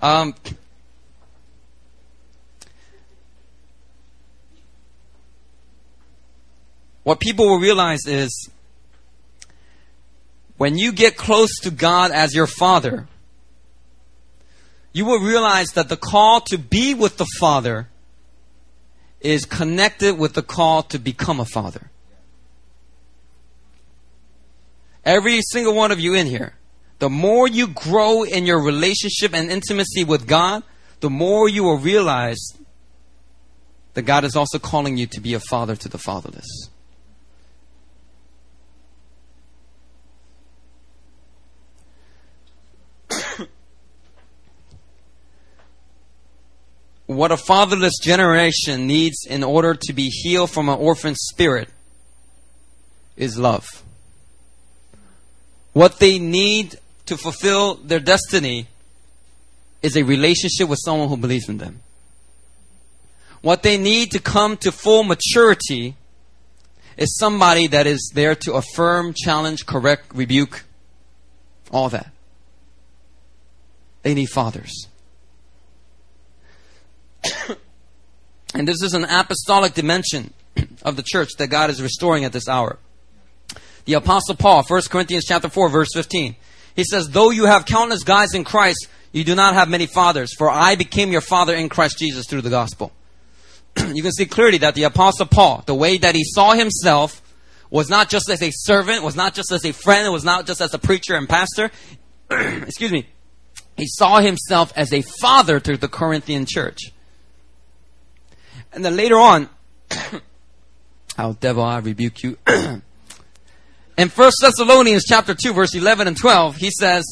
Um, what people will realize is when you get close to God as your Father, you will realize that the call to be with the Father is connected with the call to become a Father. Every single one of you in here the more you grow in your relationship and intimacy with God, the more you will realize that God is also calling you to be a father to the fatherless. what a fatherless generation needs in order to be healed from an orphan spirit is love. What they need to fulfill their destiny is a relationship with someone who believes in them. What they need to come to full maturity is somebody that is there to affirm, challenge, correct, rebuke, all that. They need fathers. and this is an apostolic dimension. of the church that God is restoring at this hour. The apostle Paul, 1 Corinthians chapter 4 verse 15. He says, though you have countless guys in Christ, you do not have many fathers, for I became your father in Christ Jesus through the gospel. you can see clearly that the apostle Paul, the way that he saw himself was not just as a servant, was not just as a friend, was not just as a preacher and pastor. Excuse me. He saw himself as a father to the Corinthian church. And then later on, oh devil, I rebuke you. In 1 Thessalonians chapter 2 verse 11 and 12, he says,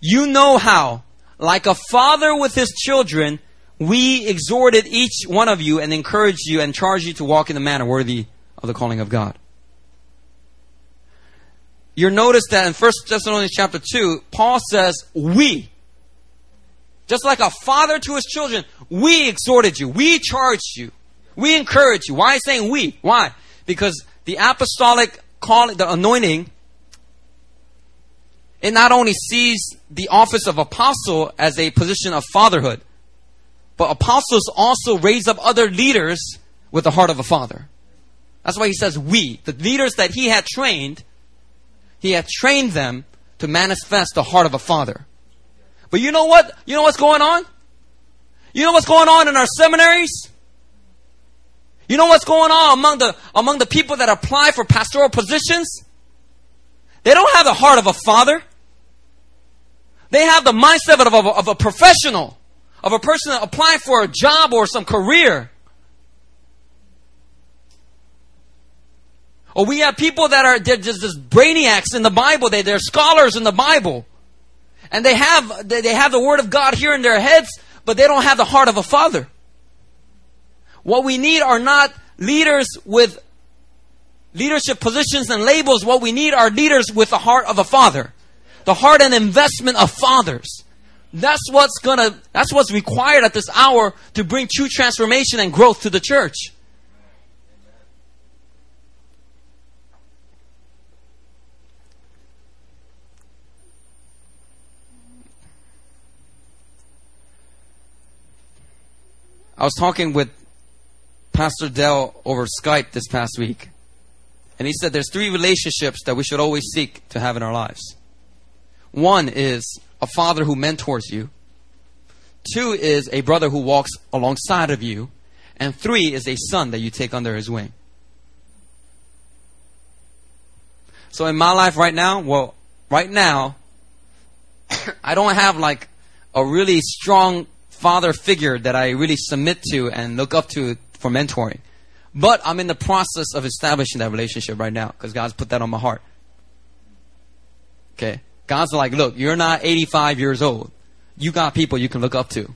You know how, like a father with his children, we exhorted each one of you and encouraged you and charged you to walk in a manner worthy of the calling of God. You'll notice that in 1 Thessalonians chapter 2, Paul says, we. Just like a father to his children, we exhorted you, we charged you, we encouraged you. Why saying we? Why? Because the apostolic calling, the anointing, it not only sees the office of apostle as a position of fatherhood, but apostles also raise up other leaders with the heart of a father. That's why he says we. The leaders that he had trained, he had trained them to manifest the heart of a father. But you know what? You know what's going on? You know what's going on in our seminaries? You know what's going on among the, among the people that apply for pastoral positions? They don't have the heart of a father. They have the mindset of a, of a professional, of a person applying for a job or some career. Or we have people that are they're just, just brainiacs in the Bible. They, they're scholars in the Bible. And they have, they, have the Word of God here in their heads, but they don't have the heart of a father. What we need are not leaders with leadership positions and labels. What we need are leaders with the heart of a father. The heart and investment of fathers. That's what's gonna, that's what's required at this hour to bring true transformation and growth to the church. I was talking with Pastor Dell over Skype this past week. And he said there's three relationships that we should always seek to have in our lives. One is a father who mentors you. Two is a brother who walks alongside of you. And three is a son that you take under his wing. So in my life right now, well, right now, I don't have like a really strong father figure that I really submit to and look up to for mentoring. But I'm in the process of establishing that relationship right now because God's put that on my heart. Okay. God's like, look, you're not 85 years old. You got people you can look up to.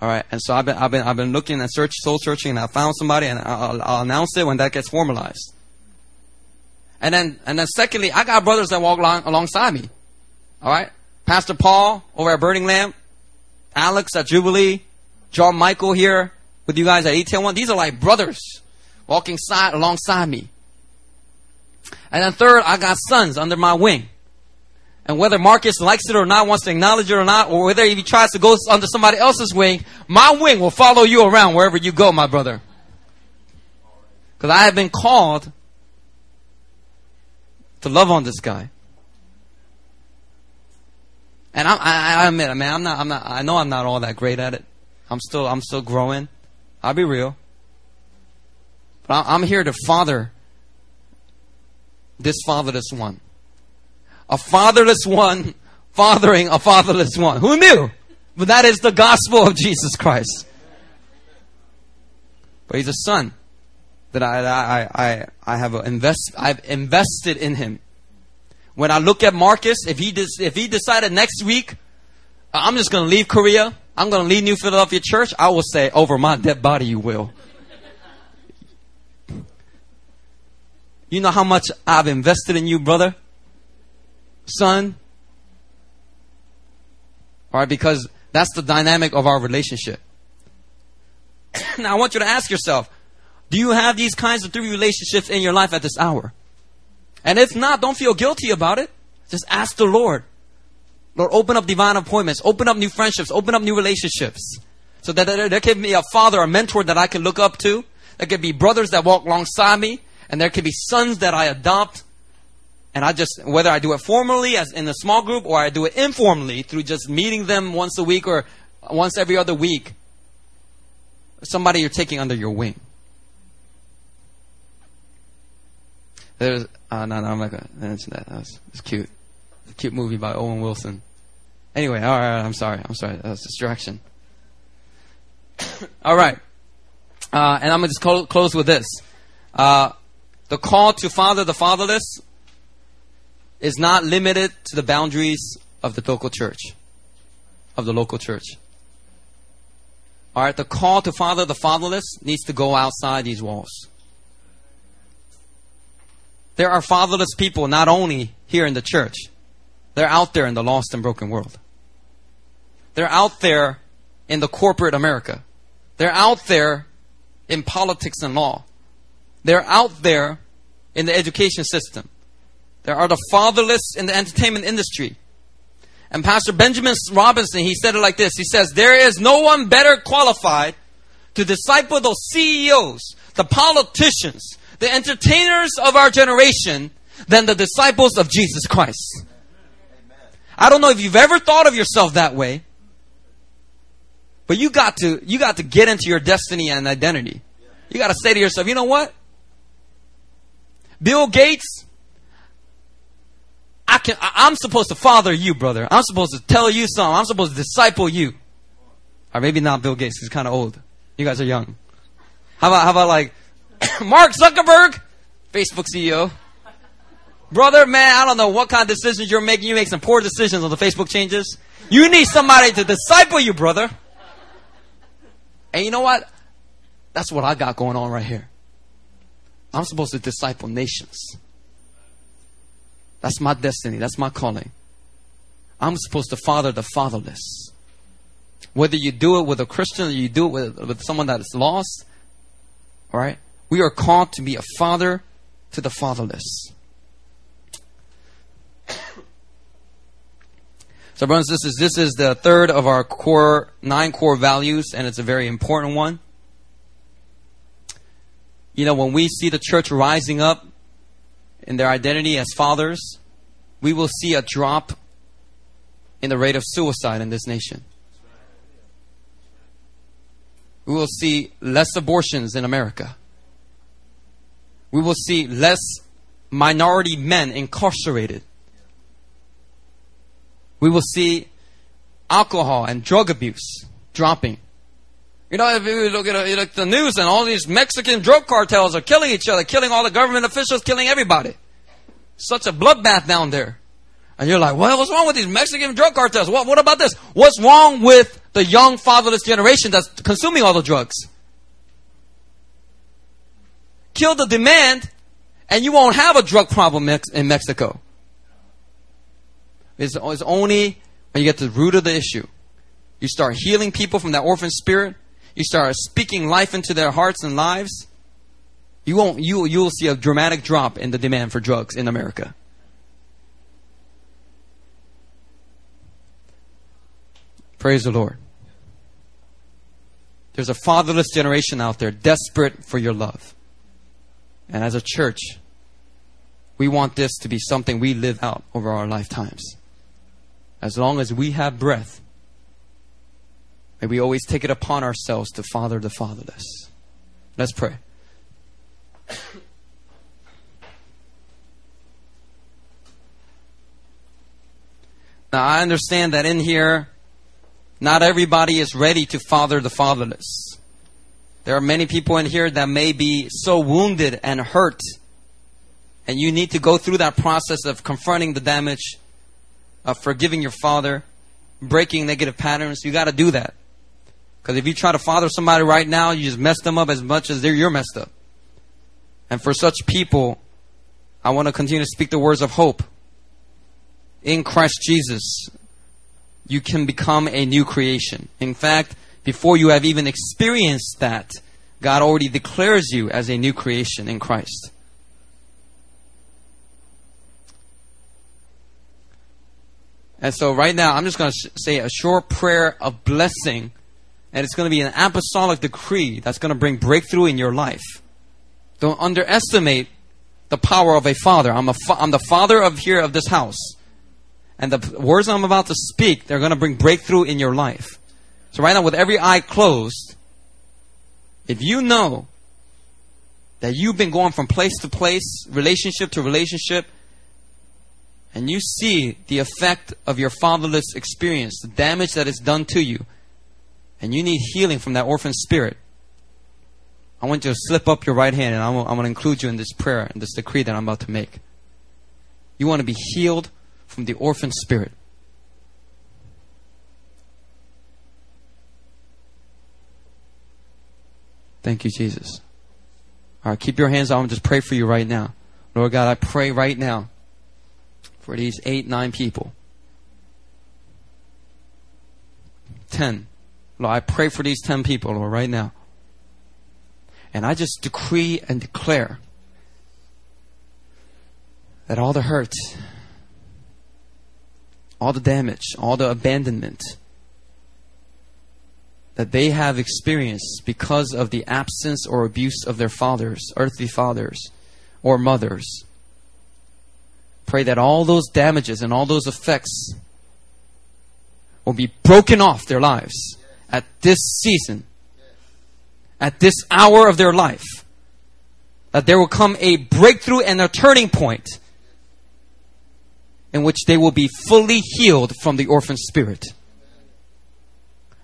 All right. And so I've been, I've been, I've been looking and search, soul searching and I found somebody and I'll, I'll announce it when that gets formalized. And then, and then secondly, I got brothers that walk along, alongside me. All right. Pastor Paul over at Burning Lamp, Alex at Jubilee, John Michael here, with you guys at one. These are like brothers walking side alongside me. And then third, I got sons under my wing. And whether Marcus likes it or not, wants to acknowledge it or not, or whether he tries to go under somebody else's wing, my wing will follow you around wherever you go, my brother. Because I have been called to love on this guy. And I, I, I admit, man, I'm not, I'm not, I know I'm not all that great at it. I'm still, I'm still growing. I'll be real. But I'm here to father this fatherless one. A fatherless one fathering a fatherless one. Who knew? But that is the gospel of Jesus Christ. But he's a son that I, I, I, I have invest, I've invested in him. When I look at Marcus, if he, des, if he decided next week, uh, I'm just going to leave Korea, I'm going to leave New Philadelphia Church, I will say, over my dead body, you will. You know how much I've invested in you, brother? Son? Alright, because that's the dynamic of our relationship. now, I want you to ask yourself do you have these kinds of three relationships in your life at this hour? And if not, don't feel guilty about it. Just ask the Lord. Lord, open up divine appointments, open up new friendships, open up new relationships. So that there, can be a father, a mentor that I can look up to, There could be brothers that walk alongside me, and there could be sons that I adopt. And I just, whether I do it formally as in a small group or I do it informally through just meeting them once a week or once every other week, somebody you're taking under your wing. There's, uh, no, no, I'm not gonna mention that. That was, was cute. A cute movie by Owen Wilson. Anyway, all right, I'm sorry. I'm sorry. That was distraction. all right. Uh, and I'm going to just close with this. Uh, the call to father the fatherless is not limited to the boundaries of the local church, of the local church. All right, the call to father the fatherless needs to go outside these walls. There are fatherless people not only here in the church, they're out there in the lost and broken world. They're out there in the corporate America. They're out there in politics and law. They're out there in the education system. There are the fatherless in the entertainment industry. And Pastor Benjamin Robinson, he said it like this. He says, There is no one better qualified to disciple those CEOs, the politicians, the entertainers of our generation than the disciples of Jesus Christ. I don't know if you've ever thought of yourself that way, but you got to, you got to get into your destiny and identity. You got to say to yourself, you know what? Bill Gates, I can, I, am supposed to father you, brother. I'm supposed to tell you something. I'm supposed to disciple you. Or maybe not Bill Gates. He's kind of old. You guys are young. How about, how about like Mark Zuckerberg, Facebook CEO? Brother, man, I don't know what kind of decisions you're making. You make some poor decisions on the Facebook changes. You need somebody to disciple you, brother. And you know what? That's what I got going on right here. I'm supposed to disciple nations. That's my destiny. That's my calling. I'm supposed to father the fatherless. Whether you do it with a Christian or you do it with, with someone that is lost, all right? We are called to be a father to the fatherless. So, brothers and sisters, this is the third of our core nine core values, and it's a very important one. You know, when we see the church rising up in their identity as fathers, we will see a drop in the rate of suicide in this nation. We will see less abortions in America. We will see less minority men incarcerated we will see alcohol and drug abuse dropping. You know, if you look at, the news and all these Mexican drug cartels are killing each other, killing all the government officials, killing everybody. Such a bloodbath down there. And you're like, well, what's wrong with these Mexican drug cartels? What, what about this? What's wrong with the young fatherless generation that's consuming all the drugs? Kill the demand, and you won't have a drug problem in Mexico. It's, it's only when you get to the root of the issue. You start healing people from that orphan spirit. You start speaking life into their hearts and lives. You won't. You you will see a dramatic drop in the demand for drugs in America. Praise the Lord. There's a fatherless generation out there desperate for your love. And as a church, we want this to be something we live out over our lifetimes as long as we have breath, may we always take it upon ourselves to father the fatherless. Let's pray. Now, I understand that in here, not everybody is ready to father the fatherless. There are many people in here that may be so wounded and hurt, and you need to go through that process of confronting the damage of forgiving your father, breaking negative patterns. You got to do that. Because if you try to father somebody right now, you just mess them up as much as they're you're messed up. And for such people, I want to continue to speak the words of hope. In Christ Jesus, you can become a new creation. In fact, before you have even experienced that, God already declares you as a new creation in Christ. And so right now, I'm just going to sh- say a short prayer of blessing And it's going to be an apostolic decree that's going to bring breakthrough in your life. Don't underestimate the power of a father. I'm, a fa- I'm the father of here of this house. And the words I'm about to speak, they're going to bring breakthrough in your life. So right now, with every eye closed, if you know that you've been going from place to place, relationship to relationship, and you see the effect of your fatherless experience, the damage that is done to you, and you need healing from that orphan spirit, I want you to slip up your right hand and I'm, going to include you in this prayer and this decree that I'm about to make. You want to be healed from the orphan spirit. Thank you, Jesus. All right, keep your hands on. Just pray for you right now. Lord God, I pray right now for these eight, nine people. Ten. Lord, I pray for these ten people, Lord, right now. And I just decree and declare that all the hurt, all the damage, all the abandonment that they have experienced because of the absence or abuse of their fathers, earthly fathers, or mothers. Pray that all those damages and all those effects will be broken off their lives at this season, at this hour of their life. That there will come a breakthrough and a turning point in which they will be fully healed from the orphan spirit.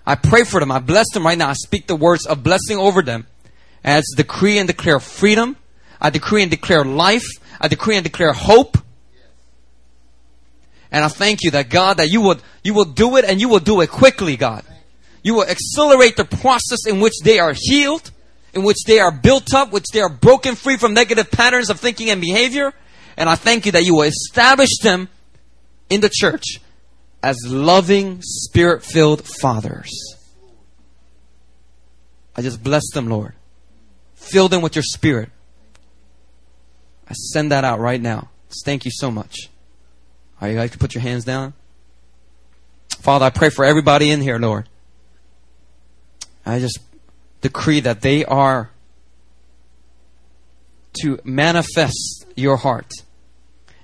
I pray for them. I bless them right now. I speak the words of blessing over them as decree and declare freedom. I decree and declare life. I decree and declare hope. And I thank you that God, that you would, you will do it and you will do it quickly, God. You will accelerate the process in which they are healed, in which they are built up, which they are broken free from negative patterns of thinking and behavior. And I thank you that you will establish them in the church as loving, spirit filled fathers. I just bless them, Lord. Fill them with your spirit. I send that out right now. Thank you so much. Are you like to put your hands down? Father, I pray for everybody in here, Lord. I just decree that they are to manifest your heart.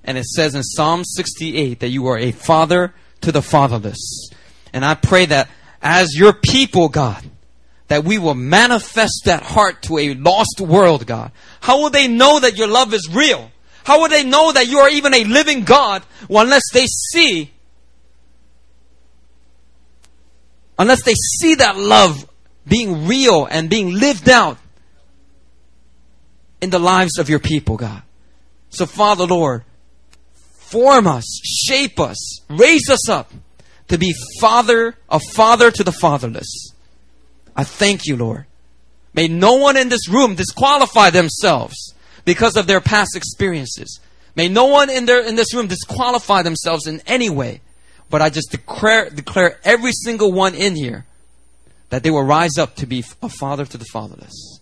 And it says in Psalm 68 that you are a father to the fatherless. And I pray that as your people, God, that we will manifest that heart to a lost world, God. How will they know that your love is real? How will they know that you are even a living God unless they see unless they see that love being real and being lived out in the lives of your people, God. So Father Lord, form us, shape us, raise us up to be father, a father to the fatherless. I thank you, Lord. May no one in this room disqualify themselves because of their past experiences. May no one in, their, in this room disqualify themselves in any way. But I just declare, declare every single one in here that they will rise up to be a father to the fatherless.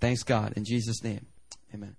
Thanks God. In Jesus' name. Amen.